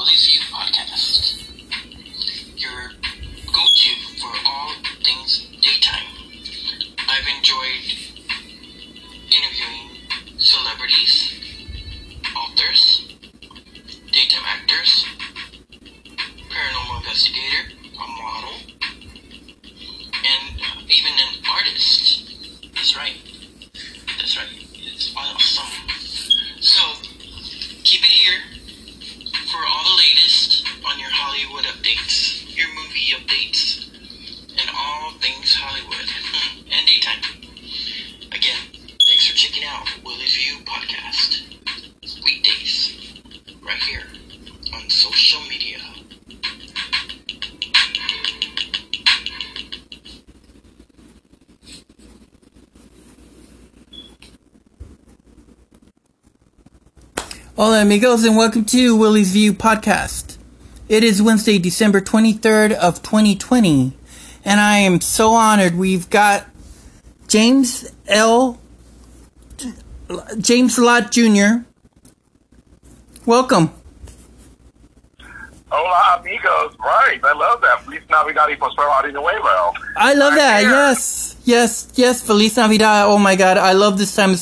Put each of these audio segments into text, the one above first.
Willys View Podcast, your go to for all things daytime. I've enjoyed interviewing celebrities, authors, daytime actors, paranormal investigator, a model, and uh, even an artist. That's right. That's right. It's awesome. So, keep it here for all the latest on your Hollywood updates, your movie updates, and all things Hollywood and daytime. Again, thanks for checking out Willys View Podcast. Weekdays, right here on social media. Hola amigos and welcome to Willys View podcast. It is Wednesday, December 23rd of 2020 and I am so honored we've got James L. James Lott Jr. Welcome. Hola, amigos. Right. I love that. Feliz Navidad y Prospero Año Nuevo. I love that. Yes. Yes. Yes. Feliz Navidad. Oh my God. I love this time.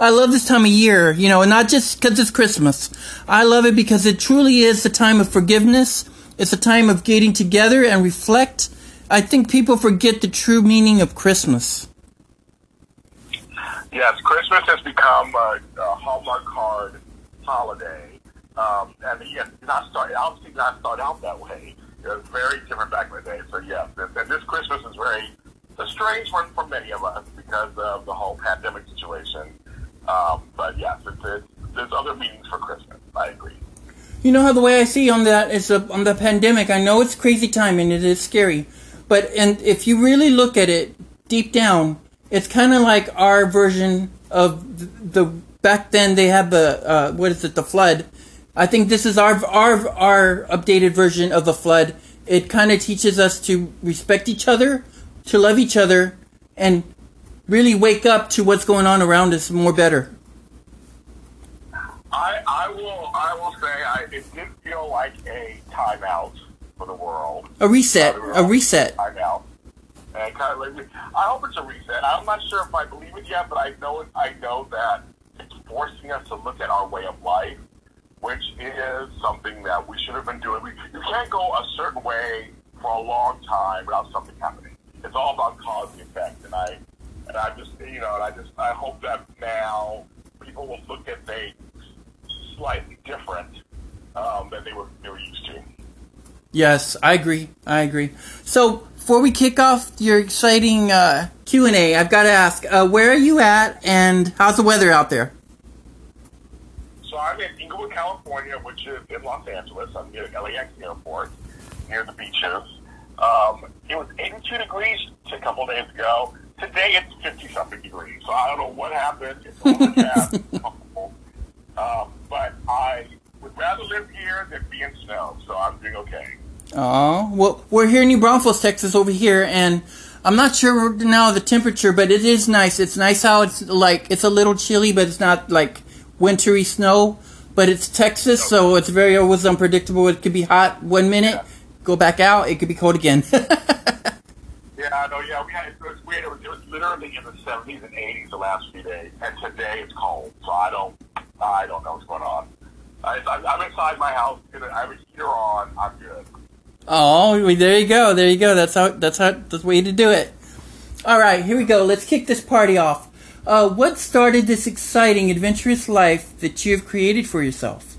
I love this time of year, you know, and not just because it's Christmas. I love it because it truly is the time of forgiveness. It's a time of getting together and reflect. I think people forget the true meaning of Christmas. Yes, Christmas has become a, a Hallmark card holiday. Um, and yes, not start, obviously not start out that way. It was very different back in the day. So yes, and, and this Christmas is very, a strange one for many of us because of the whole pandemic situation. Um, but yes, it's, it's, there's other meanings for Christmas. I agree. You know how the way I see on that is uh, on the pandemic. I know it's crazy time and it is scary, but and if you really look at it deep down, it's kind of like our version of the, the back then they had the uh, what is it the flood. I think this is our our our updated version of the flood. It kind of teaches us to respect each other, to love each other, and really wake up to what's going on around us more better. I, I will I will say I, it did feel like a timeout for the world. A reset, a reset. Timeout. And kind of like, I hope it's a reset. I'm not sure if I believe it yet, but I know it, I know that it's forcing us to look at our way of life, which is something that we should have been doing. We, you can't go a certain way for a long time without something happening. It's all about cause and effect, and I and I just you know, and I just I hope that now people will look at things slightly different um, than they were they were used to. Yes, I agree. I agree. So before we kick off your exciting uh, Q and A, I've got to ask, uh, where are you at, and how's the weather out there? So I'm in Inglewood, California, which is in Los Angeles. I'm near LAX airport, near the beaches. Um, it was 82 degrees a couple days ago. Today it's 50 something degrees. So I don't know what happened. It's overcast. um, but I would rather live here than be in snow. So I'm doing okay. Oh, well, we're here in New Braunfels, Texas, over here, and I'm not sure now the temperature, but it is nice. It's nice how it's like it's a little chilly, but it's not like wintry snow. But it's Texas, so it's very always unpredictable. It could be hot one minute, go back out. It could be cold again. Yeah, I know. Yeah, we had it was weird. It was, it was literally in the 70s and 80s the last few days, and today it's cold. So I don't, I don't know what's going on. I, I'm I'm inside my house. I have a heater on. I'm good. Oh, there you go. There you go. That's how. That's how. That's the way to do it. All right, here we go. Let's kick this party off. Uh, what started this exciting, adventurous life that you have created for yourself?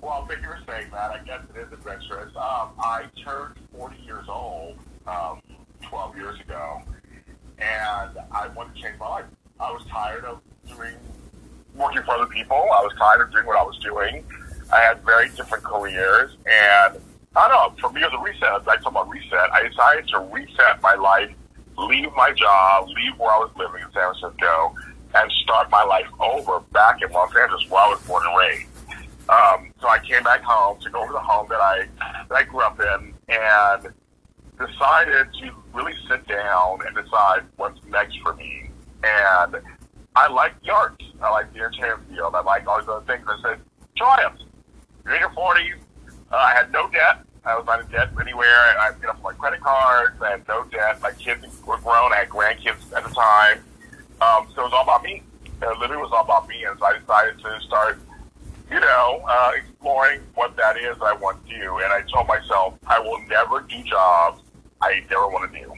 Well, thank you for saying that. I guess it is adventurous. Um, I turned 40 years old um, 12 years ago, and I wanted to change my life. I was tired of working for other people. I was tired of doing what I was doing. I had very different careers, and I don't know. For me, it was a reset. I talk about reset. I decided to reset my life, leave my job, leave where I was living in San Francisco, and start my life over back in Los Angeles, where I was born and raised. Um, so I came back home, took over the home that I that I grew up in, and decided to really sit down and decide what's next for me. And I like arts. I like the entertainment field. I like all these other things. I said, try them. you're in your 40s. Uh, I had no debt. I was not in debt anywhere. I paid off my credit cards. I had no debt. My kids were grown. I had grandkids at the time. Um, so it was all about me. Uh, literally was all about me. And so I decided to start, you know, uh, exploring what that is I want to do. And I told myself, I will never do jobs I never want to do.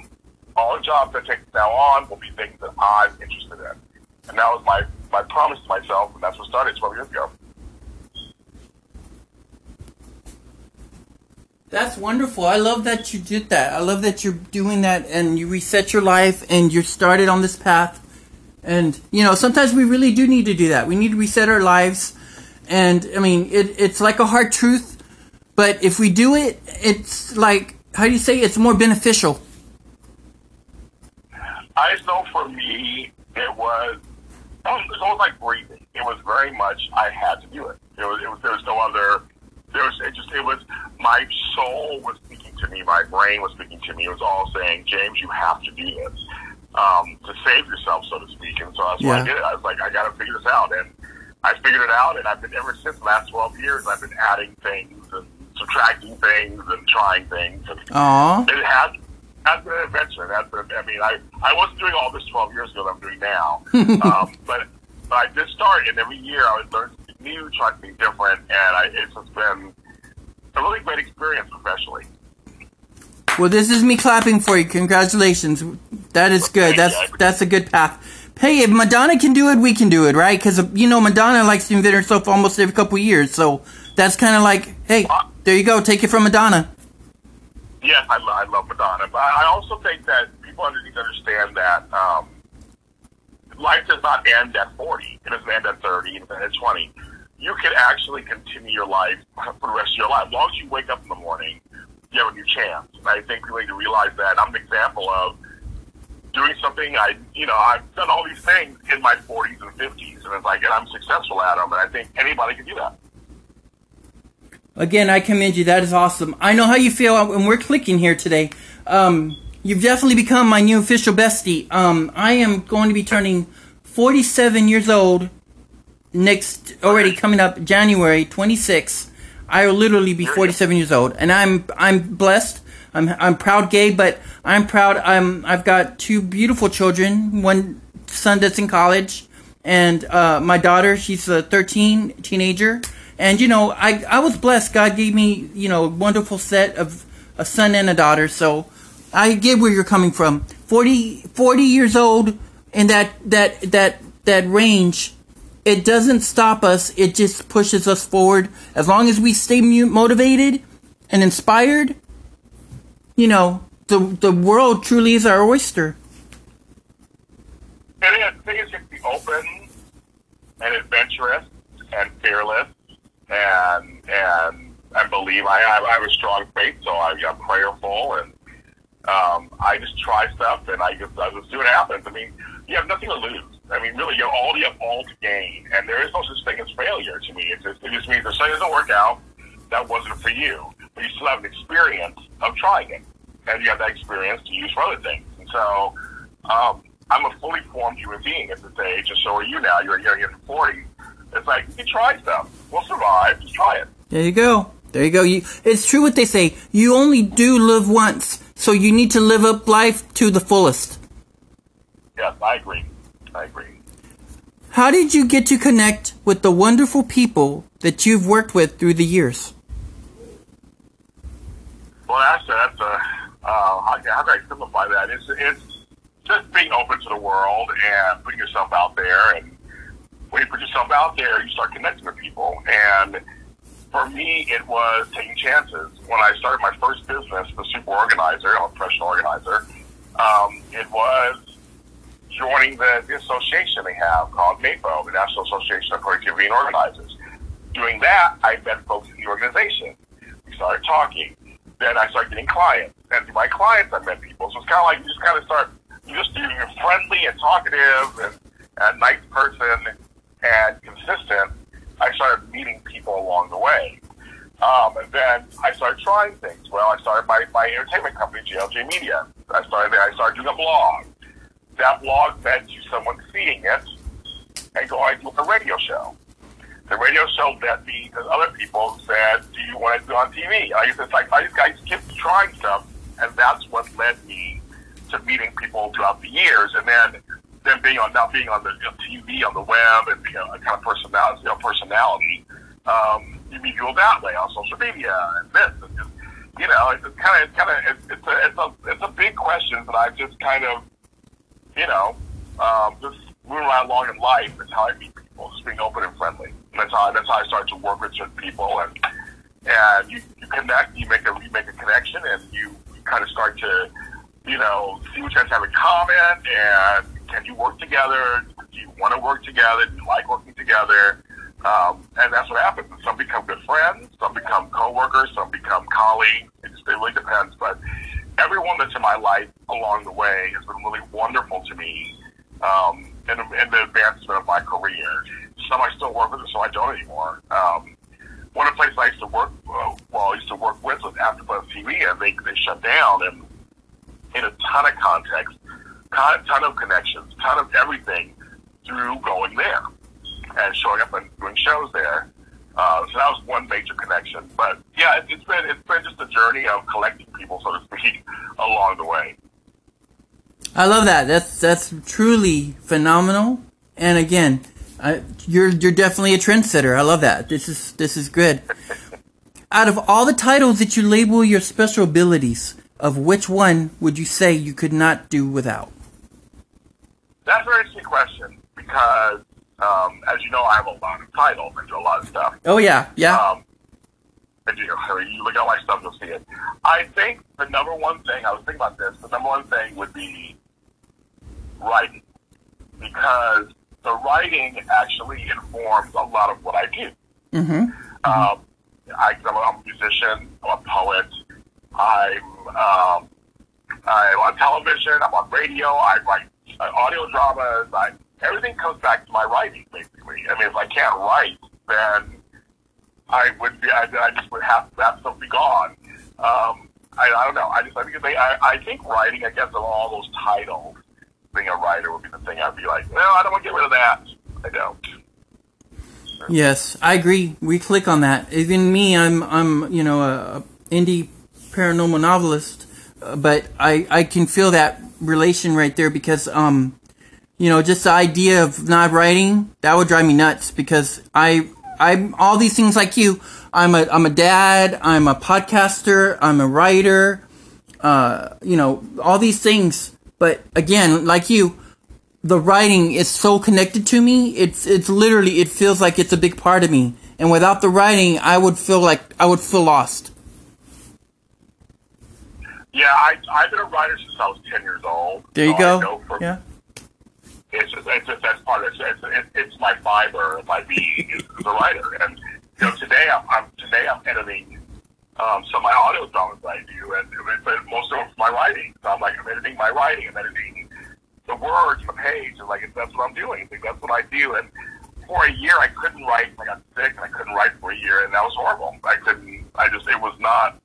All the jobs I take now on will be things that I'm interested in. And that was my, my promise to myself, and that's what started 12 years ago. That's wonderful. I love that you did that. I love that you're doing that and you reset your life and you started on this path. And you know, sometimes we really do need to do that. We need to reset our lives. And I mean, it, it's like a hard truth, but if we do it, it's like how do you say it's more beneficial? I know for me, it was it was almost like breathing. It was very much I had to do it. It was, it was there was no other. There was it just it was my soul was speaking to me. My brain was speaking to me. It was all saying, James, you have to do this um, to save yourself, so to speak. And so that's Yeah. I did it. I was like, I got to figure this out, and I figured it out. And I've been ever since the last twelve years. I've been adding things and subtracting things and trying things. And Aw. it has been an adventure. That's been, I mean, I I wasn't doing all this 12 years ago that I'm doing now, um, but but I did start, and every year I would learn something new, try something different, and I, it's just been a really great experience professionally. Well, this is me clapping for you. Congratulations. That is good. That's that's a good path. Hey, if Madonna can do it, we can do it, right? Because you know Madonna likes to invent herself almost every couple years. So that's kind of like, hey, there you go. Take it from Madonna. Yes, I, I love Madonna, but I also think that people need to understand that um, life does not end at 40. It doesn't end at 30. It doesn't end at 20. You can actually continue your life for the rest of your life. As long as you wake up in the morning, you have a new chance. And I think people need to realize that. I'm an example of doing something I, you know, I've done all these things in my 40s and 50s, and it's like, and I'm successful at them, and I think anybody can do that. Again, I commend you. That is awesome. I know how you feel, and we're clicking here today. Um, you've definitely become my new official bestie. Um, I am going to be turning 47 years old next, already coming up January 26th. I will literally be 47 years old, and I'm I'm blessed. I'm I'm proud gay, but I'm proud. I'm I've got two beautiful children. One son that's in college, and uh, my daughter. She's a 13 teenager, and you know I I was blessed. God gave me you know a wonderful set of a son and a daughter. So I get where you're coming from. 40 40 years old in that that that that range it doesn't stop us it just pushes us forward as long as we stay motivated and inspired you know the the world truly is our oyster It is. I think it's just be open and adventurous and fearless and and and believe. I I, I have a strong faith, so I, I'm prayerful and um, I just try stuff and I just I just see what happens. I mean, you have nothing to lose. I mean, really, you have all you have all to gain, and there is no such thing as failure to me. It just it just means if something doesn't work out, that wasn't for you, but you still have an experience of trying it, and you have that experience to use for other things. And so, um, I'm a fully formed human being at this age, and so are you now. You're you're in your 40s. It's like you can try stuff. We'll survive. Just try it. there you go there you go you, it's true what they say you only do live once so you need to live up life to the fullest Yes, I agree. I agree. how did you get to connect with the wonderful people that you've worked with through the years Well, that's that's a uh, how, can- how can I simplify that? It's it's just being open to the world and putting yourself out there. And when you put yourself out there, you start connecting with people. And for me, it was taking chances. When I started my first business, the Super Organizer, I'm a professional organizer. Um, it was joining the, the association they have called NAPO, the National Association of Creativity and Organizers. Doing that, I met folks in the organization. We started talking. Then I started getting clients. And through my clients, I met people. So it's kind of like you just kind of start, you just you're friendly and talkative and nice person and consistent. I started meeting people along the way. Um, and then I started trying things. Well, I started my, my entertainment company, JLJ Media. I started. I started doing a blog. That blog led to someone seeing it and going to a radio show. the radio show led me to other people said, "Do you want to do on TV?" I just like I just, I just kept trying stuff, and that's what led me to meeting people throughout the years, and then then being on now being on the you know, TV on the web and being a, kind of personality, you know, personality. Um, you meet people that way on social media and this and just you know it's kind of kind of it's, it's a it's a it's a big question that I just kind of you know um, just moving right along in life is how I meet people, just being open and friendly. And that's how that's how I start to work with certain people and and you, you connect, you make a you make a connection, and you, you kind of start to you know see what you guys have in common and can you work together? Do you want to work together? Do you like working together? Um, and that's what happens. Some become good friends, some become coworkers, some become colleagues. It, just, it really depends. But everyone that's in my life along the way has been really wonderful to me um, in, in the advancement of my career. Some I still work with, some I don't anymore. Um, one of the places I used to work, uh, well, I used to work with was AfterBuzz TV, and they they shut down. And in a ton of context, ton, ton of connections, ton of everything through going there and showing up and doing shows there. Uh, so that was one major connection. But yeah, it, it's been it's been just a journey of collecting people, so to speak, along the way. I love that. That's that's truly phenomenal. And again, I, you're you're definitely a trendsetter. I love that. This is this is good. Out of all the titles that you label your special abilities, of which one would you say you could not do without? That's a very interesting question because, um, as you know, I have a lot of titles. and do a lot of stuff. Oh yeah, yeah. Um, I do. You look at my stuff, you'll see it. I think the number one thing I was thinking about this. The number one thing would be writing because the writing actually informs a lot of what I do. mm-hmm. Um, I, I'm a musician. I'm a poet. I'm um, I'm on television. I'm on radio. I write uh, audio dramas. I, everything comes back to my writing, basically. I mean, if I can't write, then I would be. I, I just would have to have something gone. Um, I, I don't know. I just I think they, I, I think writing. I guess of all those titles, being a writer would be the thing. I'd be like, no, I don't want to get rid of that. I don't. Yes, I agree. We click on that. Even me, I'm I'm you know a, indie paranormal novelist, but I I can feel that relation right there because um you know just the idea of not writing that would drive me nuts because I I'm all these things like you. I'm a I'm a dad. I'm a podcaster. I'm a writer. Uh, you know all these things. But again, like you, the writing is so connected to me. It's it's literally it feels like it's a big part of me. And without the writing, I would feel like I would feel lost. Yeah, I, I've been a writer since I was ten years old. There you so go. for- Yeah. it's just, it's just that's part of it. It's, it's, it's my fiber, my being is, a writer. And you know, today I'm, I'm today I'm editing um, some of my audio dramas I do, and but most of it's my writing. So I'm like I'm editing my writing, I'm editing the words, the page, and like that's what I'm doing. Like, that's what I do. And for a year, I couldn't write. I got sick, and I couldn't write for a year, and that was horrible. I couldn't. I just it was not.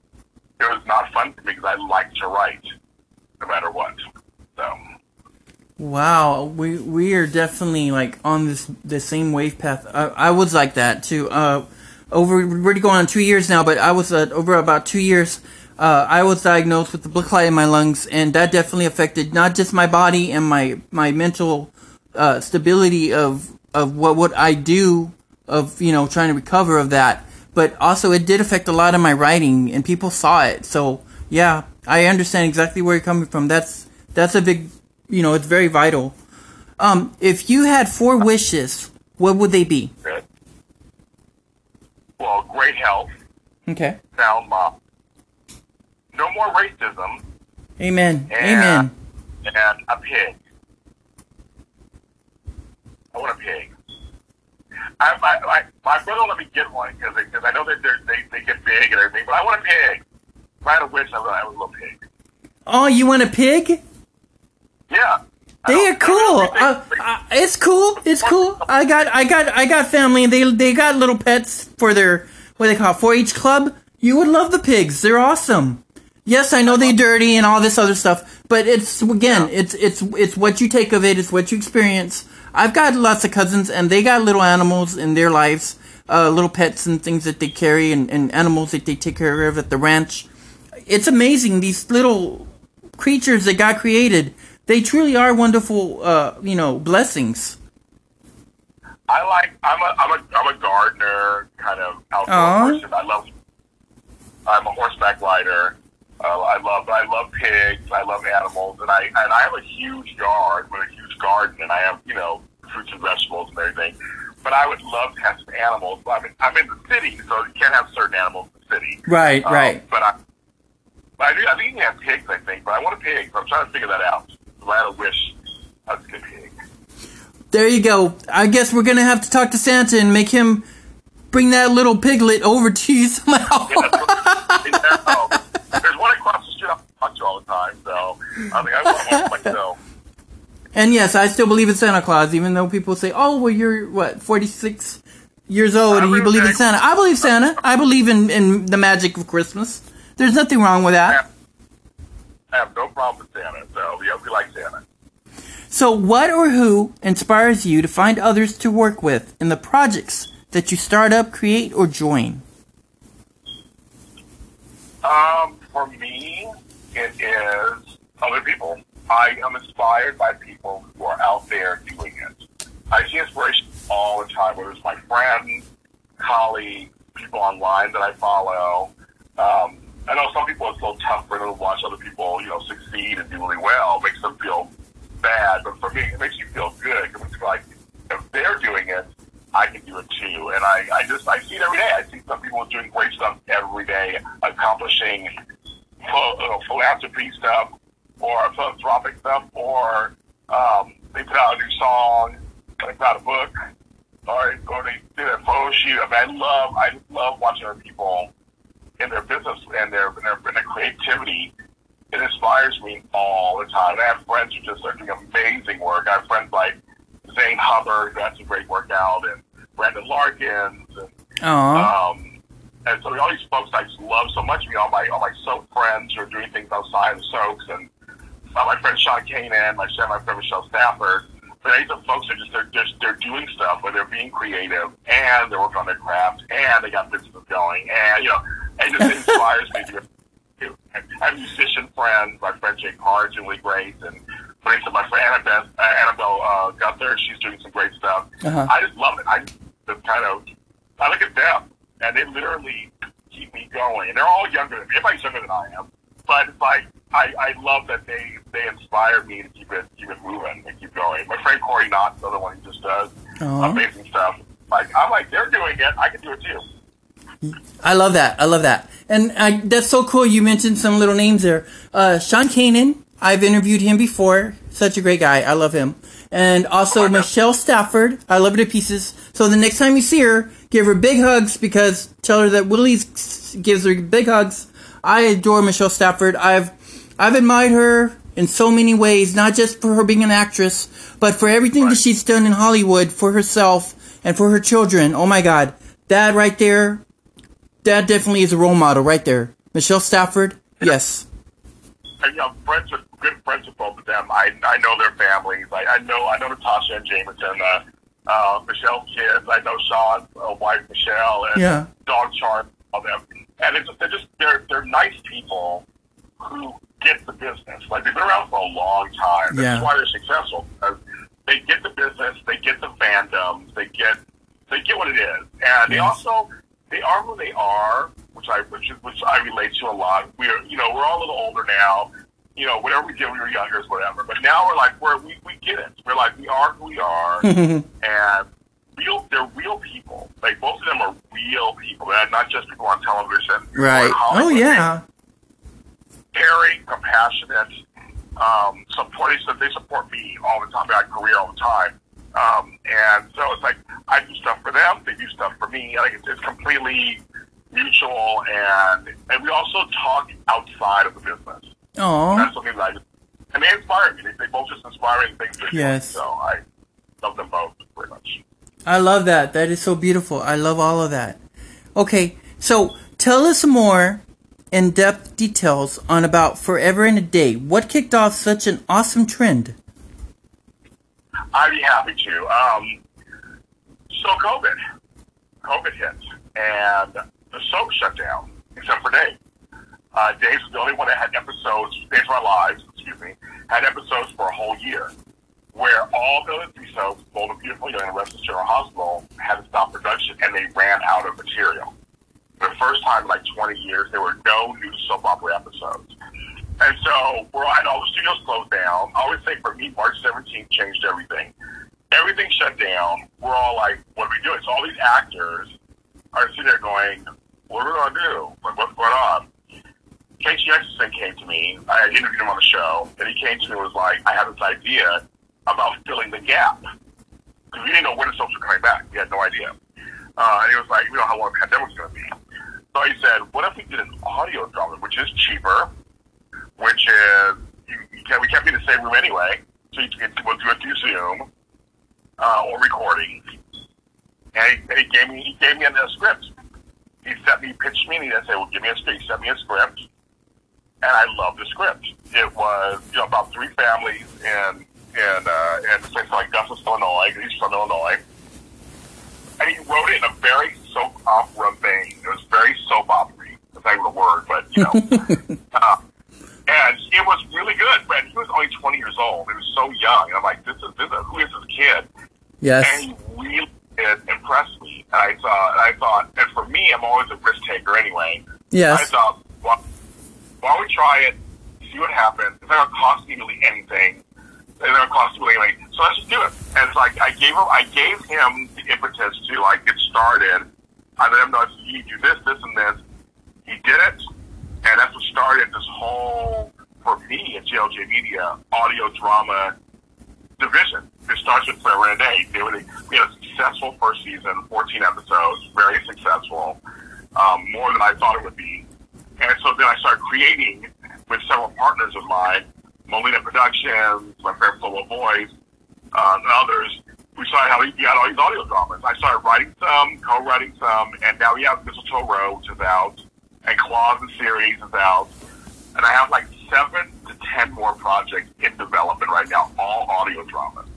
It was not fun for me because I like to write, no matter what. So. Wow, we we are definitely like on this the same wave path. I, I was like that too. Uh, over we're already going on two years now, but I was uh, over about two years. Uh, I was diagnosed with the blood clot in my lungs, and that definitely affected not just my body and my my mental uh, stability of of what what I do of you know trying to recover of that, but also it did affect a lot of my writing, and people saw it. So yeah, I understand exactly where you're coming from. That's that's a big you know, it's very vital. Um, if you had four wishes, what would they be? Good. Well, great health, Okay. sound mom. No more racism Amen. and, Amen. and a pig. I want a pig. I, my brother let me get one because because I know that they're, they they get big and everything, but I want a pig. If I had a wish, I would have a little pig. Oh, you want a pig? Yeah. They are cool. Uh, uh, it's cool. It's cool. I got, I got, I got family. They, they got little pets for their what they call 4-H club. You would love the pigs. They're awesome. Yes, I know they're dirty and all this other stuff, but it's again, it's it's it's what you take of it. It's what you experience. I've got lots of cousins, and they got little animals in their lives. uh, little pets and things that they carry and, and animals that they take care of at the ranch. It's amazing these little creatures that God created. They truly are wonderful, uh, you know, blessings. I like. I'm a. I'm a. I'm a gardener, kind of outdoor Aw. person. I love. I'm a horseback rider. Uh, I love. I love pigs. I love animals, and I and I have a huge yard with a huge garden, and I have you know fruits and vegetables and everything. But I would love to have some animals. I'm in, I'm in the city, so you can't have certain animals in the city. Right, Um, right. But I. I, do, I think you can have pigs. I think, but I want a pig. So I'm trying to figure that out. So I had a wish. I was a pig. There you go. I guess we're gonna have to talk to Santa and make him bring that little piglet over to you somehow. Yeah, There's one across the street I talk to all the time, so I think I want one myself. And yes, I still believe in Santa Claus, even though people say, "Oh, well, you're what, 46 years old, and you believe in Santa." I believe Santa. I believe in in the magic of Christmas. There's nothing wrong with that. I have no problem with Santa, so yeah, we like Santa. So, what or who inspires you to find others to work with in the projects that you start up, create, or join? Um, for me, it is other people. I am inspired by people who are out there doing it. I see inspiration all the time, whether it's my friends, colleagues, people online that I follow. Um, I know some people it's a little tough for them to watch other people, you know, succeed and do really well. It makes them feel bad, but for me, it makes you feel good because it's like if they're doing it, I can do it too. And I, I just I see it every day. I see some people doing great stuff every day, accomplishing ph- uh, philanthropy stuff or philanthropic stuff, or um, they put out a new song, they put out a book, or, or they did a photo shoot. I mean, I love I love watching other people in their business and their in their, in their creativity. It inspires me all the time. I have friends who just are doing amazing work. I have friends like Zane Hubbard, who has some great work out, and Brandon Larkins, and um, and so all these folks I just love so much. Me, all my all my soap friends who are doing things outside of soaps, and uh, my friend Sean Kanan, my my friend Michelle Stafford. But these are folks that just they're just they're doing stuff where they're being creative and they're working on their craft and they got businesses going and you know it just inspires me to. to- I have musician friends. My friend Jake Hard's really great, and for instance, my friend Annabelle, uh, Annabelle uh, Gunther, she's doing some great stuff. Uh-huh. I just love it. I just kind of I look at them, and they literally keep me going. And they're all younger than me. Everybody's younger than I am, but like I, I love that they they inspire me to keep it keep it moving and keep going. My friend Corey Knott's the other one who just does amazing stuff. Like I'm like they're doing it, I can do it too. I love that. I love that. And I, that's so cool. You mentioned some little names there. Uh, Sean Kanan. I've interviewed him before. Such a great guy. I love him. And also Michelle Stafford. I love her to pieces. So the next time you see her, give her big hugs because tell her that Willie's gives her big hugs. I adore Michelle Stafford. I've I've admired her in so many ways, not just for her being an actress, but for everything that she's done in Hollywood for herself and for her children. Oh my God, that right there, that definitely is a role model right there. Michelle Stafford, yes. And, know, friends with good friends with both of them. I I know their families. I, I know I know Natasha and Jameson. Uh, uh, Michelle's kids. I know Sean's uh, wife Michelle and Yeah. dog Charm. All them. And it's just, they're just they're they're nice people who get the business. Like they've been around for a long time. Yeah. That's why they're successful. Because they get the business. They get the fandoms. They get they get what it is, and they Yes. also they are who they are, which I which which I relate to a lot. We're you know we're all a little older now. You know, whatever we did when we were younger is whatever. But now we're like we're we, we get it. We're like we are who we are, and real they're real people. Like both of them are real people. They're not just people on television. Right. Oh yeah. caring, compassionate, um, supporting. So they support me all the time. I have a career all the time. Um, and so it's like I do stuff for them, they do stuff for me. Like it's, it's completely mutual, and and we also talk outside of the business. Oh. That's something that I just, and they inspire me. They, they both just inspiring things. they're doing. Yes. So I love them both very much. I love that. That is so beautiful. I love all of that. Okay, so tell us more in depth details on about Forever and a Day. What kicked off such an awesome trend? I'd be happy to. Um, so COVID. COVID hit, and the soap shut down, except for Days. Uh, Dave's the only one that had episodes, of Our Lives, excuse me, had episodes for a whole year, where all three soaps, Bold and Beautiful, Young and Restless General Hospital, had to stop production, and they ran out of material. For the first time in like 20 years, there were no new soap opera episodes. And so we're at all the studios closed down. I always say for me, March 17th changed everything. Everything shut down. We're all like, what are we doing? So all these actors are sitting there going, what are we going to do? Like, what's going on? Casey Hutchinson came to me. I interviewed him on the show, and he came to me and was like, I have this idea about filling the gap. Because we didn't know when the soaps were coming back. We had no idea. Uh, and he was like, we don't know how long the pandemic was going to be. So he said, what if we did an audio drama, which is cheaper, which is, you, you can't, we can't be in the same room anyway, so you can, we'll do it through Zoom uh, or recording. And he, and he gave me he gave me a, a script. He sent me, pitched me, and he said, well, give me a script. He sent me a script and I loved the script. It was you know about three families in in uh, in a place like Augustus, Illinois. He's from Illinois, and he wrote it in a very soap opera vein. It was very soap opera. That's not even a word, but you know. uh, and it was really good. But he was only 20 years old. He was so young. And I'm like, this is this is who is this kid? Yes. And he really did impress me. And I thought, and I thought, and for me, I'm always a risk taker anyway. Yes. I thought, well, why don't we try it, see what happens? It's not going to cost me really anything. Cost me really anything. So let's just do it. And it's like I gave him, I gave him the impetus to like get started. I let him know you do this, this, and this. He did it, and that's what started this whole for me at JLJ Media audio drama division. It starts with and a They were, we had a successful first season, 14 episodes, very successful, um, more than I thought it would be. And so then I started creating with several partners of mine, Molina Productions, my Flow Boys, uh, and others. We started how we got all these audio dramas. I started writing some, co-writing some, and now we have Mistletoe Row, which is out, and Claus the series is out, and I have like seven to ten more projects in development right now, all audio dramas,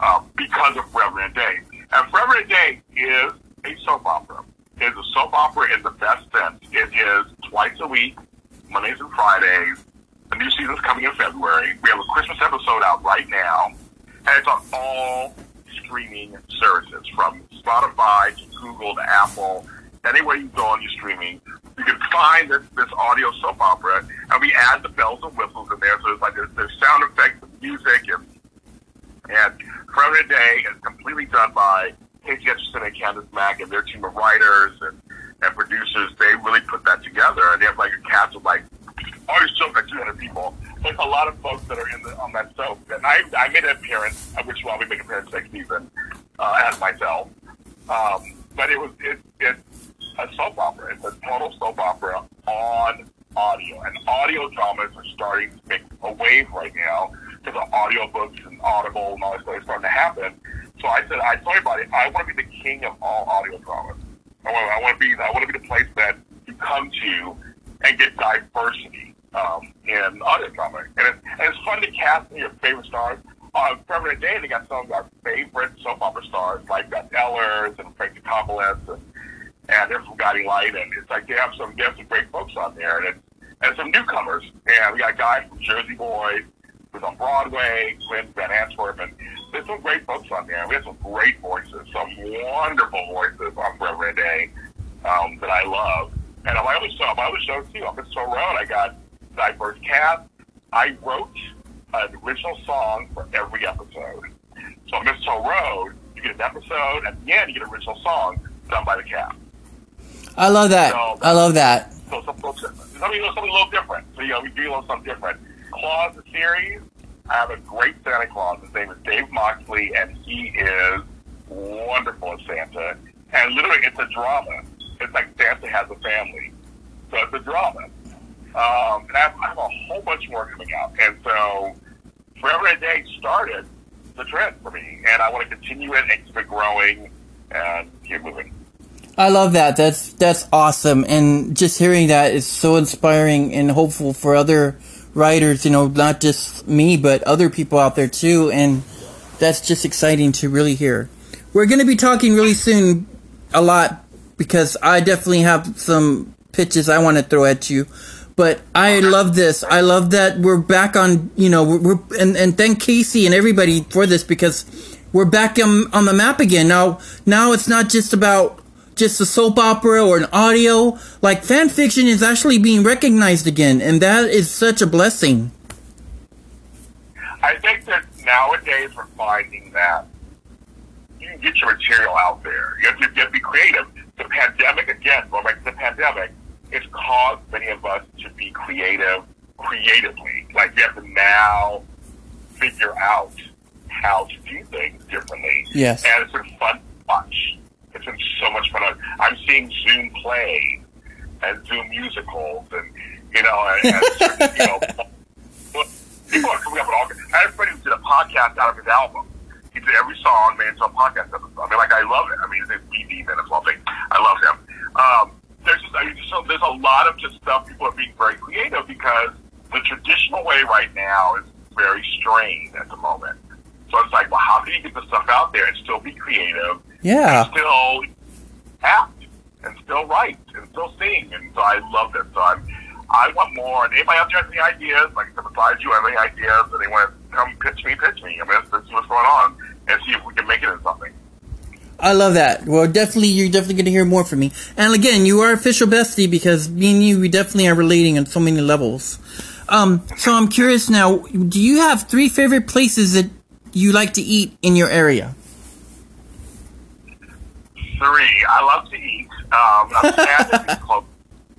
um, because of Forever and Day. And Forever and Day is a soap opera. It is a soap opera in the best sense. It is twice a week, Mondays and Fridays. The new season's coming in February. We have a Christmas episode out right now, and it's on all streaming services, from Spotify to Google to Apple. Anywhere you go on your streaming, you can find this, this audio soap opera, and we add the bells and whistles in there. So it's like there's, there's sound effects and music, and and Forever and a Day is completely done by Casey Hutchinson and Candace Mack and their team of writers and, and producers. They really put that together, and they have like a cast of like always shows like 200 people. There's a lot of folks that are in the, on that soap. And I, I made an appearance, which will be making an appearance next season uh, as myself. Um, but it was it, it's a soap opera. It's a total soap opera on audio, and audio dramas are starting to make a wave right now because the audio books and Audible and all this stuff is starting to happen. So I said, I told everybody, I want to be the king of all audio dramas. I want, I want to be, I want to be the place that you come to and get diversity um, in audio drama. And it's, and it's fun to cast your favorite stars. On Forever Day, they got some of our favorite soap opera stars, like Beth Ehlers and Frank Dicopoulos, and and they're from Guiding Light, and it's like they have some they have some great folks on there, and it's, and some newcomers. And we got a guy from Jersey Boys who's on Broadway, Quinn Van Antwerp, and there's some great folks on there. We have some great voices, some wonderful voices on Forever Day um, that I love. And on my other show, my other show too, on Mistletoe Row, I got diverse cast. I wrote an original song for every episode. So on Mistletoe Row, you get an episode, and at the end, you get an original song done by the cast. I love that. So- I love that. So some folks, something, something a little different. So, you know, we do a little something different. Claus, the series, I have a great Santa Claus. His name is Dave Moxley, and he is wonderful as Santa. And literally, it's a drama. It's like Santa has a family. So it's a drama. Um, and I have, I have a whole bunch more coming out. And so Forever and a Day started the trend for me. And I want to continue it and keep it growing and keep moving. I love that. That's that's awesome, and just hearing that is so inspiring and hopeful for other writers. You know, not just me, but other people out there too. And that's just exciting to really hear. We're going to be talking really soon a lot because I definitely have some pitches I want to throw at you. But I love this. I love that we're back on. You know, we're, we're and and thank Casey and everybody for this because we're back on, on the map again. Now, now it's not just about just a soap opera or an audio. Like fan fiction is actually being recognized again, and that is such a blessing. I think that nowadays we're finding that you can get your material out there. You have to, you have to be creative. The pandemic, again, going back to the pandemic, it's caused many of us creative creatively. Like you have to now figure out how to do things differently. Yes. And it's been fun to watch. It's been so much fun. I'm seeing Zoom plays and Zoom musicals and, you know, and, and certain, you know, people are coming up with all. I had a friend who did a podcast out of his album. He did every song made into a podcast episode. I mean, like I love it. I mean, it's BD minutes long thing. I love him. Um, there's just, I mean, so there's a lot of just stuff. People are being very creative because the traditional way right now is very strained at the moment. So it's like, well, how do you get the stuff out there and still be creative? Yeah. And still act and still write and still sing. And so I love this. So I'm, I want more. And anybody out there has any ideas, like besides you have any ideas, and they want to come pitch me, pitch me. I mean, let's, let's see what's going on and see if we can make it into something. I love that. Well, definitely, you're definitely going to hear more from me. And again, you are official bestie because me and you, we definitely are relating on so many levels. Um, so I'm curious now, do you have three favorite places that you like to eat in your area? Three. I love to eat. Um, I'm sad close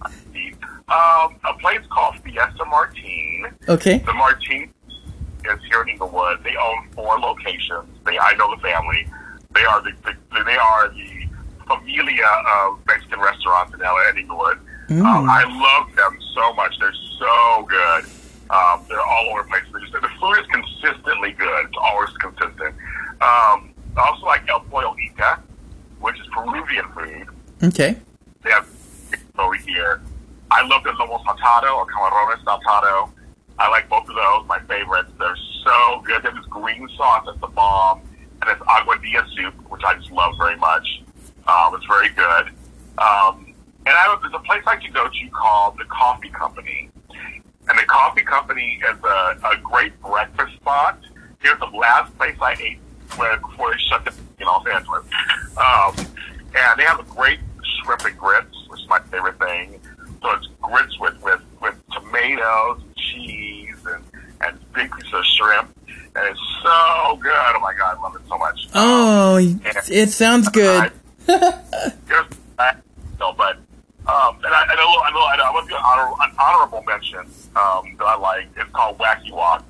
to eat. Um, a place called Fiesta Martine. Okay. The Martine is here in Inglewood. They own four locations. They, I know the family. They are the, the they are the familia of Mexican restaurants in LA and Inglewood. Um, I love them so much. They're so good. Um, they're all over the place. They're just, the food is consistently good. It's always consistent. Um, I also like El Pollo Inca, which is Peruvian food. Okay. They have over here. I love the lomo saltado or camarones saltado. I like both of those. My favorites. They're so good. They have this green sauce that's the bomb, and it's aguadilla soup, which I just love very much. Um, it's very good. Um, and I, there's a place I can go to called the Coffee Company, and the Coffee Company is a, a great breakfast spot. Here's the last place I ate when, before they shut down in Los Angeles. Um, and they have a great shrimp and grits, which is my favorite thing. So it's grits with, with, with tomatoes, cheese, and, and big pieces of shrimp. And it's so good. Oh my God, I love it so much. Oh, it sounds good. No, but um, and I, and a little, I know, I want to do an, honor, an honorable mention um, that I like. It's called Wacky Wok,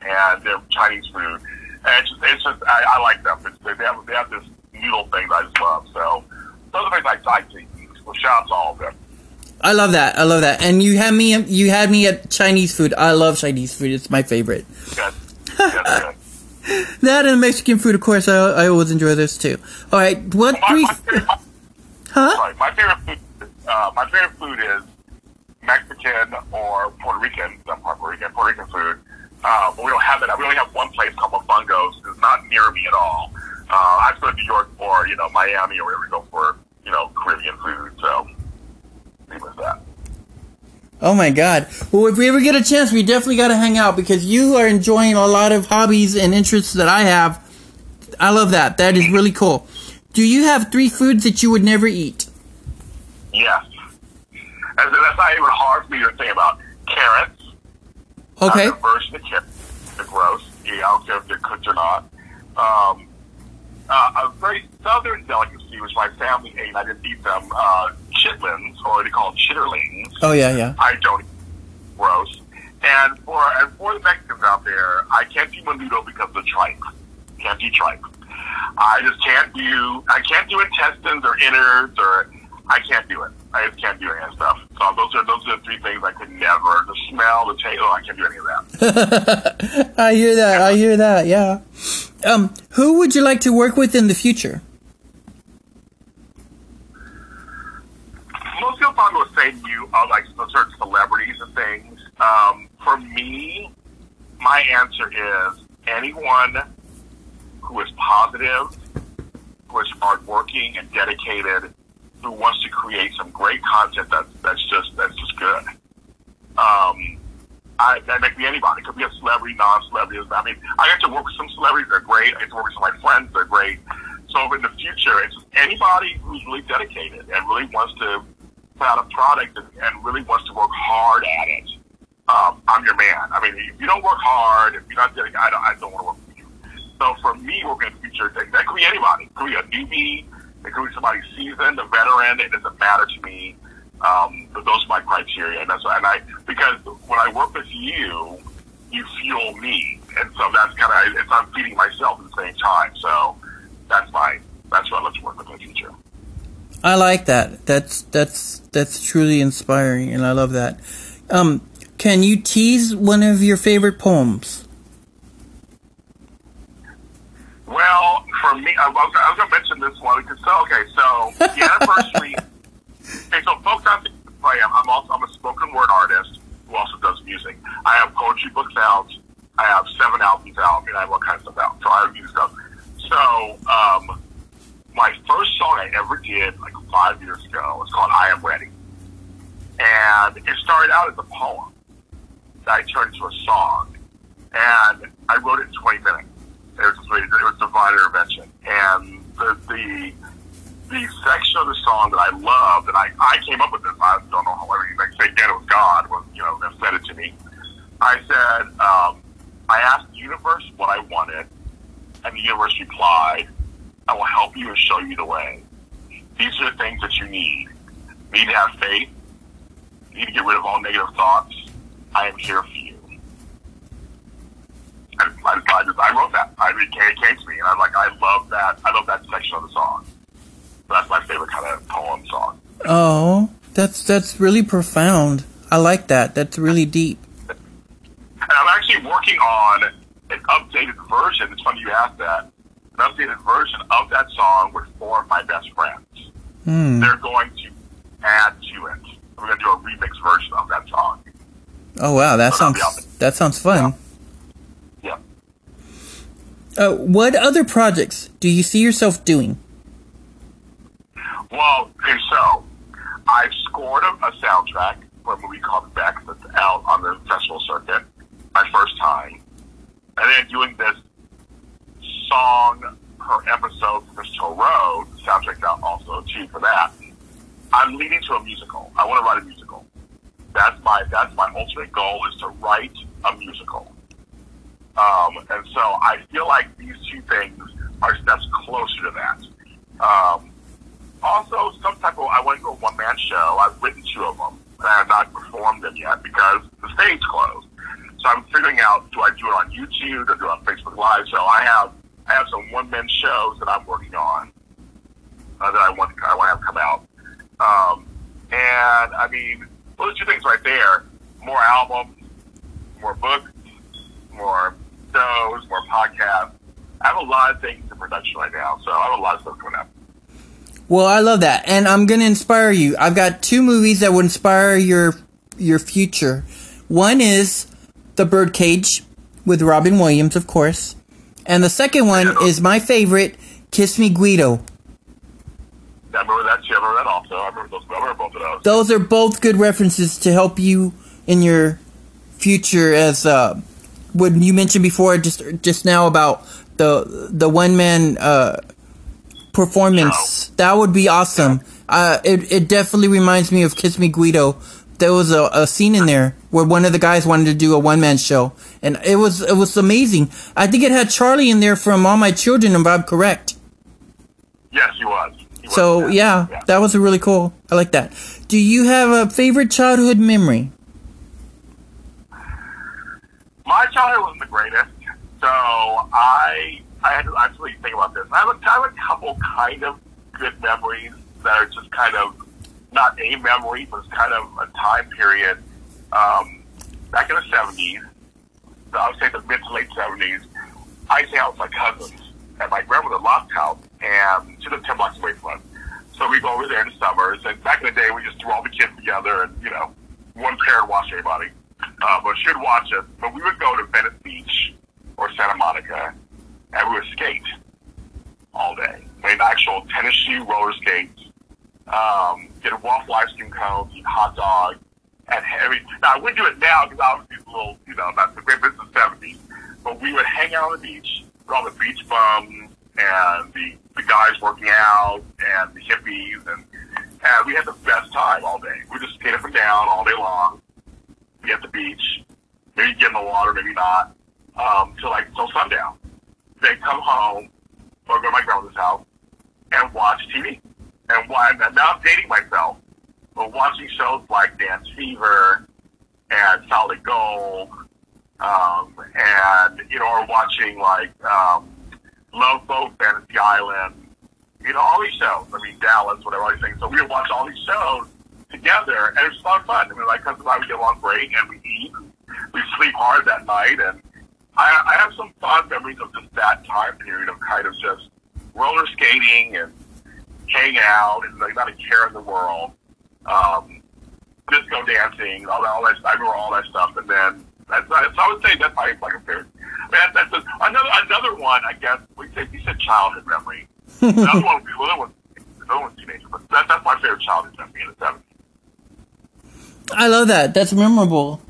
and they're Chinese food. And it's just, it's just I, I like them. It's, they have they have this noodle thing that I just love. So those are things I like to eat. So shout out to all of them. I love that. I love that. And you had me. You had me at Chinese food. I love Chinese food. It's my favorite. Good. That and Mexican food, of course. I, I always enjoy this too. All right, what My, three? my, favorite, my, Huh? sorry, my favorite food. Uh, my favorite food is Mexican or Puerto Rican. Not Puerto Rican. Puerto Rican food. Uh, but we don't have it. We only have one place called Mofungos. It's not near me at all. Uh, I go to New York or you know Miami or wherever we go for you know Caribbean food. So leave with that. Oh my god. Well, if we ever get a chance, we definitely got to hang out because you are enjoying a lot of hobbies and interests that I have. I love that. That is really cool. Do you have three foods that you would never eat? Yes. And that's not even hard for me to think about. Carrots. Okay. The version of carrots. They're gross. Yeah, I don't care if they're cooked or not. Um, uh, a very southern delicacy, which my family ate, I didn't eat them, uh, chitlins, or they call chitterlings. Oh yeah, yeah. I don't gross. And for and for the Mexicans out there, I can't do menudo because of the tripe. Can't do tripe. I just can't do. I can't do intestines or innards or. I can't do it. I just can't do any of that stuff. So those are those are the three things I could never. The smell, the taste. Oh, I can't do any of that. I hear that. I hear that. Yeah. Um, who would you like to work with in the future? Most people probably will say to you are like certain celebrities and things. Um, for me, my answer is anyone who is positive who is hardworking and dedicated, who wants to create some great content that that's just that's just good. Um, I, that could be anybody. It could be a celebrity, non-celebrity. I mean, I get to work with some celebrities. They're great. I get to work with some of my friends. They're great. So in the future, it's anybody who's really dedicated and really wants to out a product and, really wants to work hard at it. Um, I'm your man. I mean, if you don't work hard, if you're not dedicated, I don't, I don't want to work with you. So for me, working in the future, that, that could be anybody. It could be a newbie. It could be somebody seasoned, a veteran. It doesn't matter to me. Um, but those are my criteria, and that's and I because when I work with you, you fuel me, and so that's kind of it's I'm feeding myself at the same time. So that's my that's what I love to work with in the future. I like that. That's that's that's truly inspiring, and I love that. Um, can you tease one of your favorite poems? Well, for me, I was, I was going to mention this one because so okay, so the anniversary. okay, so folks out there, I am. I'm also I'm a spoken word artist who also does music. I have poetry books out. I have seven albums out. I mean, I have all kinds of stuff out. So I review stuff. So um, my first song I ever did five years ago was called "I Am Ready," and it started out as a poem that I turned into a song, and I wrote it in 20 minutes. It was, it was divine intervention, and the the the section of the song that I loved, and I, I came up with this. I don't know how you like say again it was God was you know that said it to me. I said um, I asked the universe what I wanted, and the universe replied, "I will help you and show you the way. These are the things that you need. You need to have faith. You need to get rid of all negative thoughts. I am here for you." And I, I, just, I wrote that. I mean, it came to me, and I'm like, I love that. I love that section of the song. That's my favorite kind of poem song. Oh, that's that's really profound. I like that. That's really deep. And I'm actually working on an updated version. It's funny you asked that. An updated version of that song with four of my best friends. Hmm. They're going to add to it. We're going to do a remix version of that song. Oh wow, that So sounds that sounds fun. Yeah. Uh, what other projects do you see yourself doing? Well, okay, so I've scored a, a soundtrack for a movie called Beck that's out on the festival circuit, my first time. And then doing this song per episode for Crystal Road, the soundtrack's out also too for that. I'm leading to a musical. I want to write a musical. That's my that's my ultimate goal is to write a musical. Um, and so I feel like these two things are steps closer to that. Um, also, some type of I want to do a one man show. I've written two of them, and I have not performed them yet because the stage closed. So I'm figuring out do I do it on YouTube or do it on Facebook Live? So I have I have some one man shows that I'm working on uh, that I want to I want to have come out. Um, and I mean, those two things right there: more albums, more books, more shows, more podcasts. I have a lot of things in production right now, so I have a lot of stuff coming up. Well, I love that, and I'm gonna inspire you. I've got two movies that would inspire your your future. One is The Birdcage with Robin Williams, of course, and the second one is my favorite, Kiss Me Guido. I remember that too. I remember that also. I remember those. I remember both of those. Those are both good references to help you in your future. As uh, when you mentioned before, just just now about the the one man uh, performance, that would be awesome. Uh, it it definitely reminds me of Kiss Me Guido. There was a, a scene in there where one of the guys wanted to do a one man show, and it was it was amazing. I think it had Charlie in there from All My Children, if I'm correct. Yes, he was. He So in that. yeah, that was really cool. I like that. Do you have a favorite childhood memory? My childhood wasn't the greatest, so I I had to actually think about this. I have a, I have a couple kind of good memories that are just kind of not a memory, but it's kind of a time period. Um, back in the seventies, I would say the mid to late seventies, I used to hang out with my cousins at my grandmother's loft house, and she lived ten blocks away from us. So we go over there in the summers, and back in the day, we just threw all the kids together, and you know, one pair would watch everybody. Uh, but she'd watch us. But we would go to Venice Beach or Santa Monica, and we would skate all day. I mean, actually new roller skates, um, get a waffle ice cream cone, hot dog, and every. Now I wouldn't do it now because obviously it's a little, you know, that's the great business seventies. But we would hang out on the beach with all the beach bums and the the guys working out and the hippies and and we had the best time all day. We just skate up and down all day long. Be at the beach, maybe get in the water, maybe not, um, till like till sundown. Then come home or go to my grandmother's house and watch TV. And why? Now I'm dating myself, but watching shows like Dance Fever and Solid Gold, um, and you know, or watching like um, Love Boat, Fantasy Island, you know, all these shows. I mean, Dallas, whatever, all these things. So we would watch all these shows together, and it was a lot of fun. I mean, like, because would get along great, and we eat, we sleep hard that night, and I, I have some fond memories of just that time period of kind of just roller skating and hang out and like not a care in the world. Um, disco dancing, all that, all that. I remember all that stuff, and then that's, so I would say that's probably like a favorite. Man, that's a, another another one. I guess we said you said childhood memory. another one, another one, another one's teenager, but that, that's my favorite childhood memory in the seventies. I love that. That's memorable.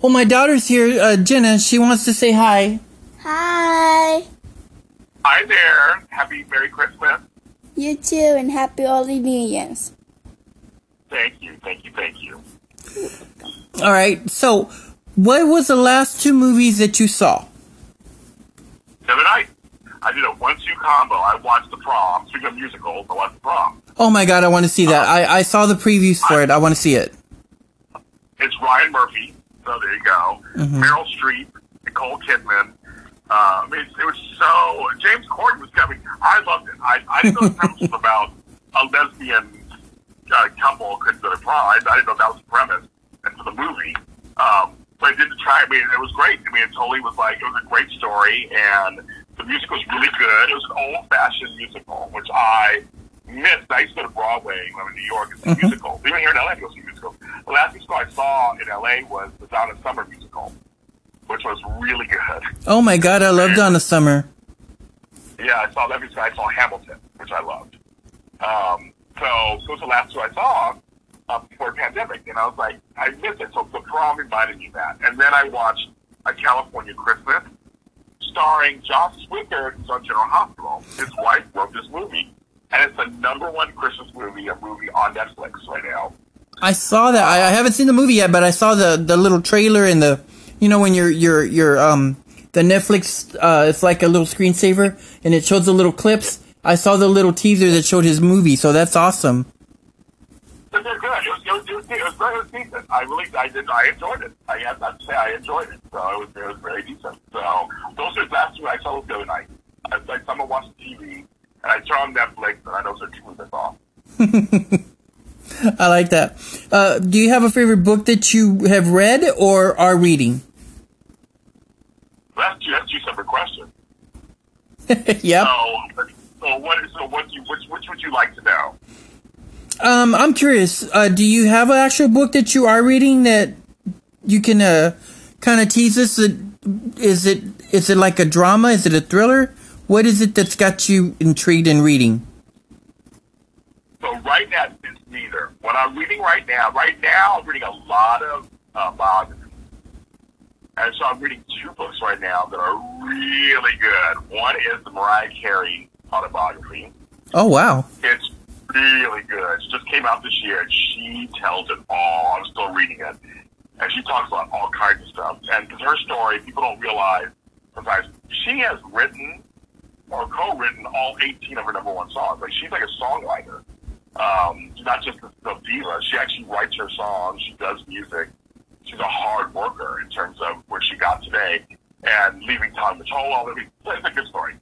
Well, my daughter's here, uh, Jenna. She wants to say hi. Hi. Hi there. Happy Merry Christmas. You too, and happy early New Year's. Thank you, thank you, thank you. All right. So, what was the last two movies that you saw? The other night, I did a one-two combo. I watched the prom. Speaking of musicals, I watched the prom. Oh my God, I want to see that. Uh-huh. I, I saw the previews for it. I want to see it. It's Ryan Murphy. So there you go. Mm-hmm. Meryl Streep, Nicole Kidman. Uh, I mean, it was so. James Corden was coming. I loved it. I, I didn't know the premise was about a lesbian uh, couple couldn't go to prom. I, I didn't know that was the premise. And for the movie, um, but I did the try. I mean, it was great. I mean, it totally was like it was a great story, and the music was really good. It was an old-fashioned musical, which I missed. I used to go to Broadway when I was in New York and see musicals. Even here in LA, I go see musicals. The last musical I saw in LA was the Donna Summer musical, which was really good. Oh my God, I love Donna Summer. Yeah, I saw that. I saw Hamilton, which I loved. Um, so those were the last two I saw uh, before the pandemic, and I was like, I missed it. So the prom reminded me that. And then I watched A California Christmas, starring Josh Swickard, who's on General Hospital. His wife wrote this movie, and it's the number one Christmas movie, a movie on Netflix right now. I saw that. I, I haven't seen the movie yet, but I saw the, the little trailer and the, you know, when you're, you're, you're, um, the Netflix, uh, it's like a little screensaver and it shows the little clips. I saw the little teaser that showed his movie, so that's awesome. Good. It was, it was, it was, it was very decent. I really, I did, I enjoyed it. I have to say, I enjoyed it. So it was, it was very decent. So those are the last two I saw the other night. I was like, someone watched TV, and I turned on Netflix, and I know those are two I saw. I like that. Uh, do you have a favorite book that you have read or are reading? That's two, that's two separate questions. yep. So, so what? So what? Do you, which, which would you like to know? Um, I'm curious. Uh, do you have an actual book that you are reading that you can uh, kind of tease us? Is it is it like a drama? Is it a thriller? What is it that's got you intrigued in reading? So right now, it's neither. What I'm reading right now, right now, I'm reading a lot of uh, biographies. And so I'm reading two books right now that are really good. One is the Mariah Carey autobiography. Oh wow! It's really good. It just came out this year, and she tells it all. I'm still reading it. And she talks about all kinds of stuff. And because her story, people don't realize sometimes she has written or co-written all 18 of her number one songs. Like she's like a songwriter. Um, not just the, a diva. She actually writes her songs. She does music. She's a hard worker in terms of where she got today and leaving Tommy Mottola. All it's a good story.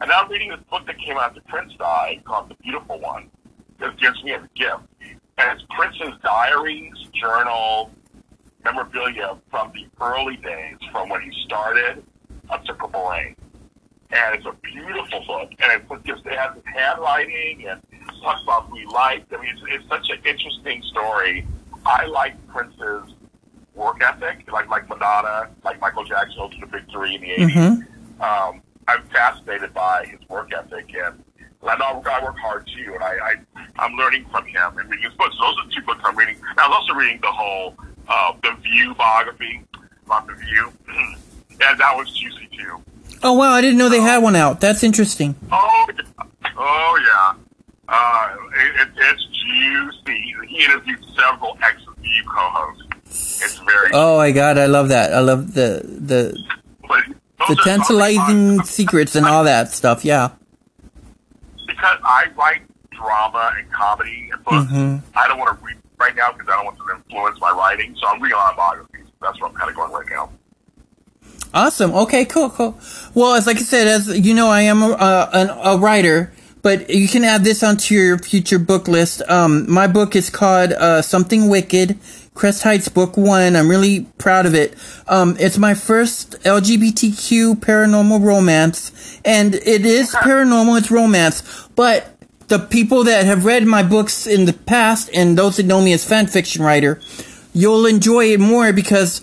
And now I'm reading this book that came out to Prince died called The Beautiful One. That gives me a gift. And it's Prince's diaries, journals, memorabilia from the early days, from when he started up to Purple. And it's a beautiful book. And it, just, it has his handwriting and talks about who he liked. I mean, it's, it's such an interesting story. I like Prince's work ethic, like like Madonna, like Michael Jackson, to the Big Three in the 80s. Um, I'm fascinated by his work ethic and I know I work hard too, and I, I I'm learning from him and reading his books. Those are the two books I'm reading. And I was also reading the whole uh, the View biography about the View, and that was juicy too. Oh wow, I didn't know they had one out. That's interesting. Oh, oh yeah. Uh, it, it, it's juicy. He interviewed several ex-View co-hosts. It's very. Oh my god, I love that. I love the the the tantalizing secrets and all that stuff. Yeah. because I write drama and comedy and books, Mhm. I don't want to read right now because I don't want to influence my writing. So I'm reading autobiographies. That's what I'm kind of going right now. Awesome. Okay, cool, cool. Well, as like I said, as you know, I am a, uh, an, a writer, but you can add this onto your future book list. Um, my book is called uh, Something Wicked, Crest Heights Book One. I'm really proud of it. Um, it's my first LGBTQ paranormal romance, and it is paranormal. It's romance, but the people that have read my books in the past and those that know me as fan fiction writer, you'll enjoy it more because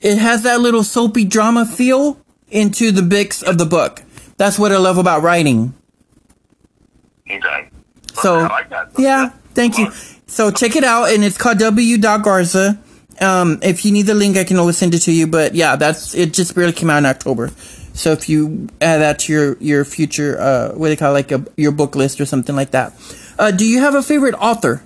it has that little soapy drama feel into the bits of the book. That's what I love about writing. Okay. So, I like that. yeah, thank you. So check it out, and it's called W. Garza. Um, if you need the link, I can always send it to you. But yeah, that's it. Just barely came out in October. So if you add that to your your future, uh, what do they call it, like a, your book list or something like that. Uh, do you have a favorite author?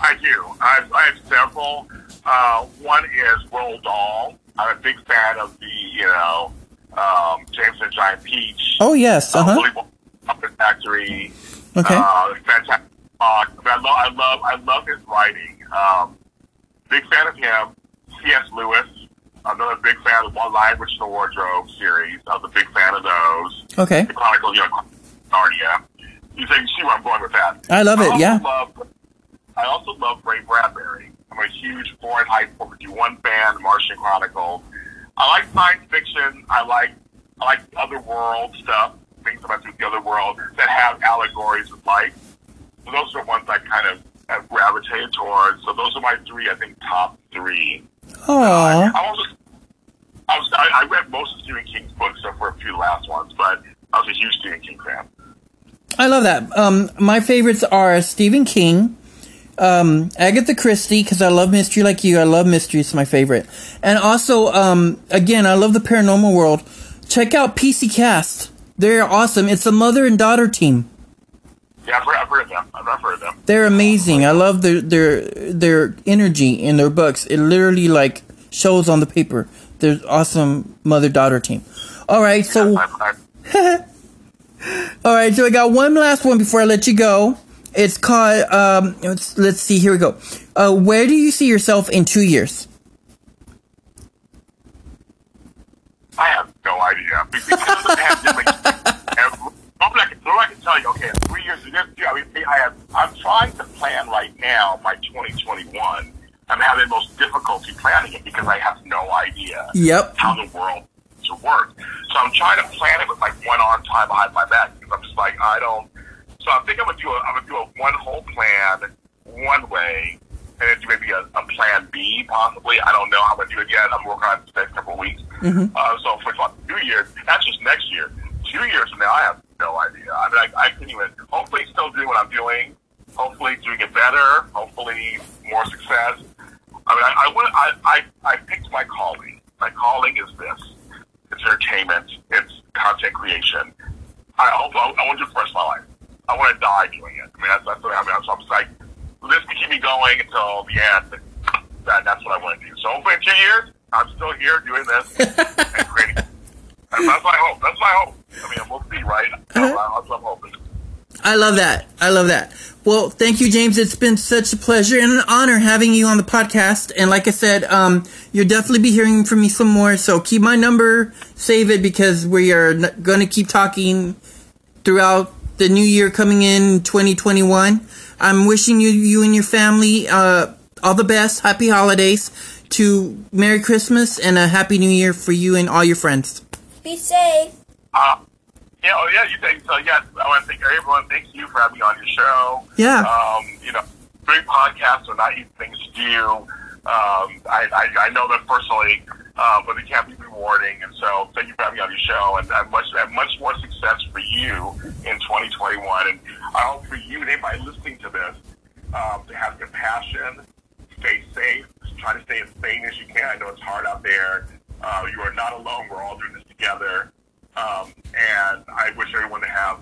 I do. I have, I have several. Uh, one is Roald Dahl. I'm a big fan of the, you know, um, James and Giant Peach. Oh yes, uh uh, huh. Willy Wonka Factory. Okay. Uh, fantastic. Book. I love, I love, I love his writing. Um, big fan of him. C.S. Lewis. Another big fan of One Witch in the Wardrobe series. I was a big fan of those. Okay. The Chronicles, you know, Narnia. You say, you see where I'm going with that. I love it, also yeah. Love, I also love Ray Bradbury. I'm a huge Fahrenheit 451 fan, Martian Chronicles. I like science fiction. I like I like otherworld stuff, things about the other world that have allegories of life. Those are the ones I kind of have gravitated towards. So those are my three, I think, top three. Aww. I also I, was, I, I read most of Stephen King's books except for a few last ones, but I was a huge Stephen King fan. I love that. Um, my favorites are Stephen King, um, Agatha Christie, because I love mystery like you. I love mystery; it's my favorite. And also, um, again, I love the paranormal world. Check out PC Cast; they're awesome. It's a mother and daughter team. Yeah, I've I've heard of them. I've heard of them. They're amazing. I love their their their energy in their books. It literally like shows on the paper. They're awesome mother daughter team. All right, so. All right, so I got one last one before I let you go. It's called. Um, let's, let's see. Here we go. Uh, where do you see yourself in two years? I have no idea because of the pandemic. Normally, I can, normally I can tell you, okay, three years, this year, I mean, I have, I'm trying to plan right now my 2021. I'm having the most difficulty planning it because I have no idea Yep. how the world to work. So I'm trying to plan it with like one arm tied behind my back because I'm just like I don't. So I think I'm gonna do a I'm gonna do a one whole plan one way, and then do maybe a, a plan B possibly. I don't know how I'm gonna do it yet. I'm working on it the next couple of weeks. Uh, so for two years, that's just next year. Two years from now, I have no idea. I mean, I, I can even hopefully still doing what I'm doing. Hopefully doing it better. Hopefully more success. I mean, I, I, would- I, I, I picked my calling. My calling is this. It's entertainment. It's content creation. I hope I, I want to do it for the rest of my life. I want to die doing it. I mean, that's, that's what I mean. So I'm just like, this can keep me going until the end. That, that's what I want to do. So hopefully in two years, I'm still here doing this and creating. And that's my hope. That's my hope. I mean, we'll see, right? That's what I'm hoping. I love that. I love that. Well, thank you, James. It's been such a pleasure and an honor having you on the podcast. And like I said, um, you'll definitely be hearing from me some more. So keep my number, save it because we are going to keep talking throughout the new year coming in 2021. I'm wishing you, you and your family, uh, all the best. Happy holidays to Merry Christmas and a Happy New Year for you and all your friends. Be safe. Uh, yeah, oh yeah, you think so? Yes, I want to thank everyone. Thank you for having me on your show. Yeah. Um, you know, great podcasts are not easy things to do. Um, I, I, I know that personally, uh, but they can be rewarding. And so, thank you for having me on your show, and have much, have much more success success for you in 2021. And I hope for you and anybody listening to this um, to have compassion, stay safe, try to stay as sane as you can. I know it's hard out there. Uh, you are not alone. We're all doing this together. Um, and I wish everyone to have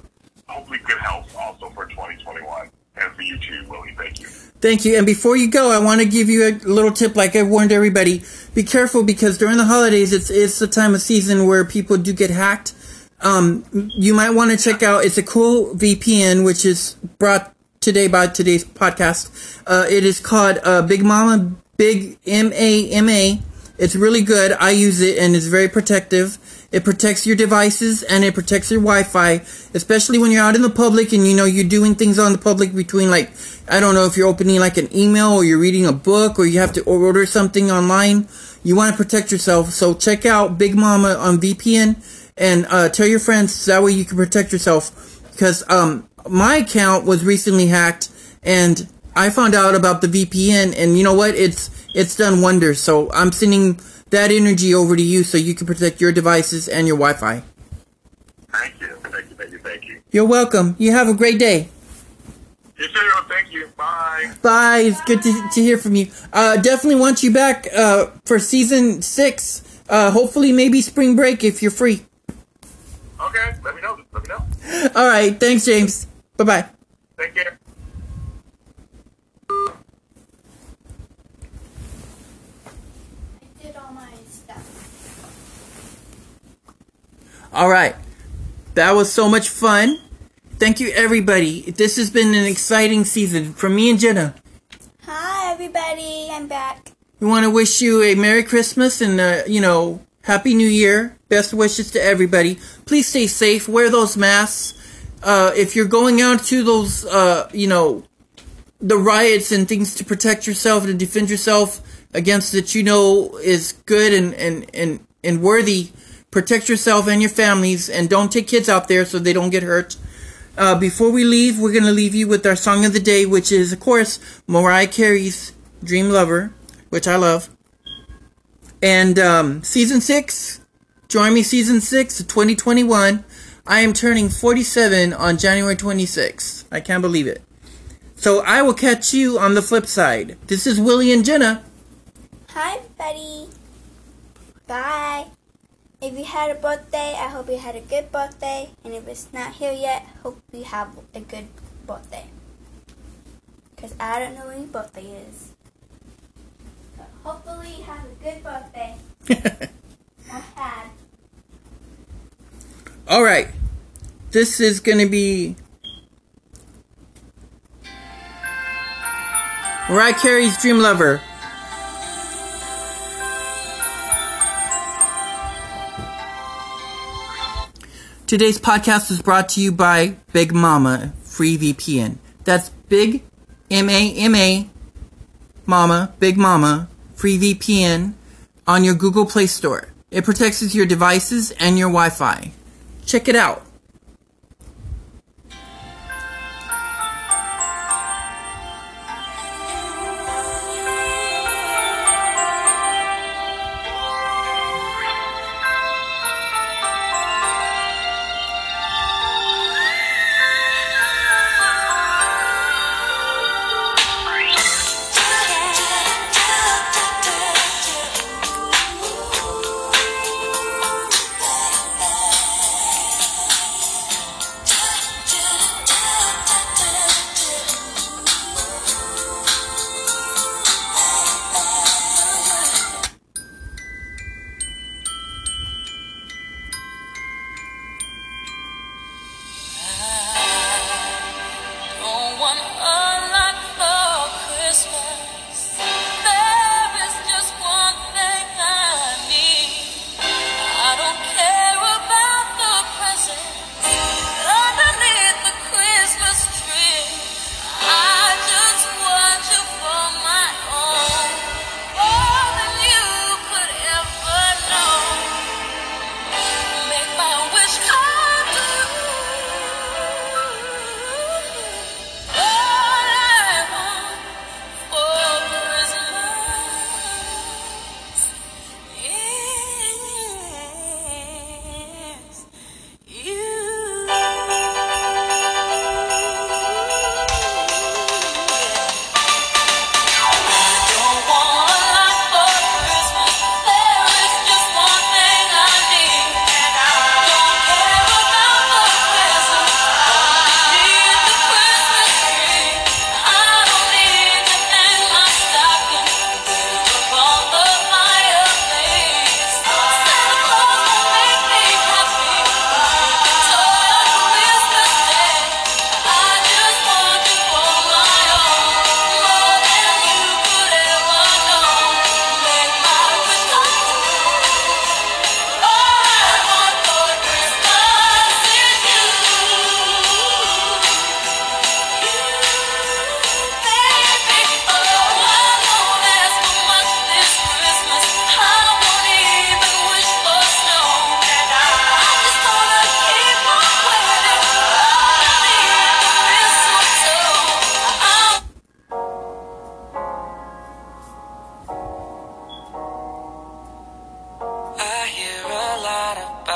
hopefully good health also for 2021. And for you too, Willie. Thank you. Thank you. And before you go, I want to give you a little tip like I warned everybody. Be careful because during the holidays, it's, it's the time of season where people do get hacked. Um, you might want to check out, it's a cool VPN, which is brought today by today's podcast. Uh, it is called, uh, Big Mama, Big M-A-M-A. It's really good. I use it and it's very protective. It protects your devices and it protects your Wi-Fi, especially when you're out in the public and you know you're doing things on the public between like I don't know if you're opening like an email or you're reading a book or you have to order something online. You want to protect yourself, so check out Big Mama on VPN and uh, tell your friends that way you can protect yourself. Because um, my account was recently hacked and I found out about the VPN and you know what? It's it's done wonders. So I'm sending that energy over to you so you can protect your devices and your Wi-Fi. Thank you. Thank you. Thank you. Thank you. You're welcome. You have a great day. You too. Thank you. Bye. Bye. It's good to, to hear from you. Uh, definitely want you back uh, for season six. Uh, hopefully, maybe spring break if you're free. Okay. Let me know. Let me know. All right. Thanks, James. Bye bye. Take care. I did all my stuff. All right. That was so much fun. Thank you, everybody. This has been an exciting season from me and Jenna. Hi, everybody. I'm back. We want to wish you a Merry Christmas and, uh, you know, Happy New Year. Best wishes to everybody. Please stay safe. Wear those masks. Uh, if you're going out to those, uh, you know, the riots and things to protect yourself and defend yourself against that you know is good and, and, and, and worthy, protect yourself and your families and don't take kids out there so they don't get hurt. Uh, before we leave, we're going to leave you with our song of the day, which is, of course, Mariah Carey's Dream Lover, which I love. And um, season six, join me season six of 2021. I am turning 47 on January 26th. I can't believe it. So I will catch you on the flip side. This is Willie and Jenna. Hi, everybody. Bye. If you had a birthday, I hope you had a good birthday. And if it's not here yet, hope you have a good birthday. Because I don't know when your birthday is. But hopefully you have a good birthday. I had. All right. This is going to be Mariah Carey's Dream Lover. Today's podcast is brought to you by Big Mama Free VPN. That's Big M A M A Mama Big Mama Free VPN on your Google Play Store. It protects your devices and your Wi-Fi. Check it out.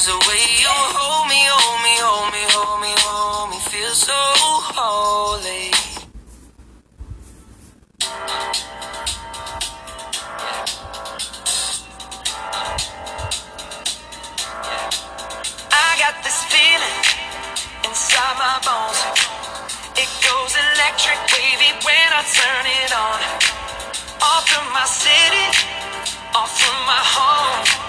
Cause the way you hold me, hold me, hold me, hold me, hold me, feel so holy. I got this feeling inside my bones. It goes electric wavy when I turn it on. Off from my city, off from my home.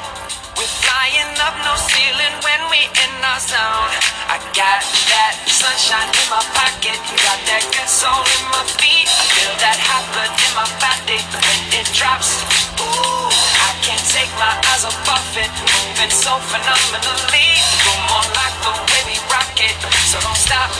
Flying up no ceiling when we in our zone. I got that sunshine in my pocket, got that good soul in my feet. Feel that hot blood in my body when it drops. Ooh, I can't take my eyes off of it, moving so phenomenally. Come on, like the way we rock it, so don't stop.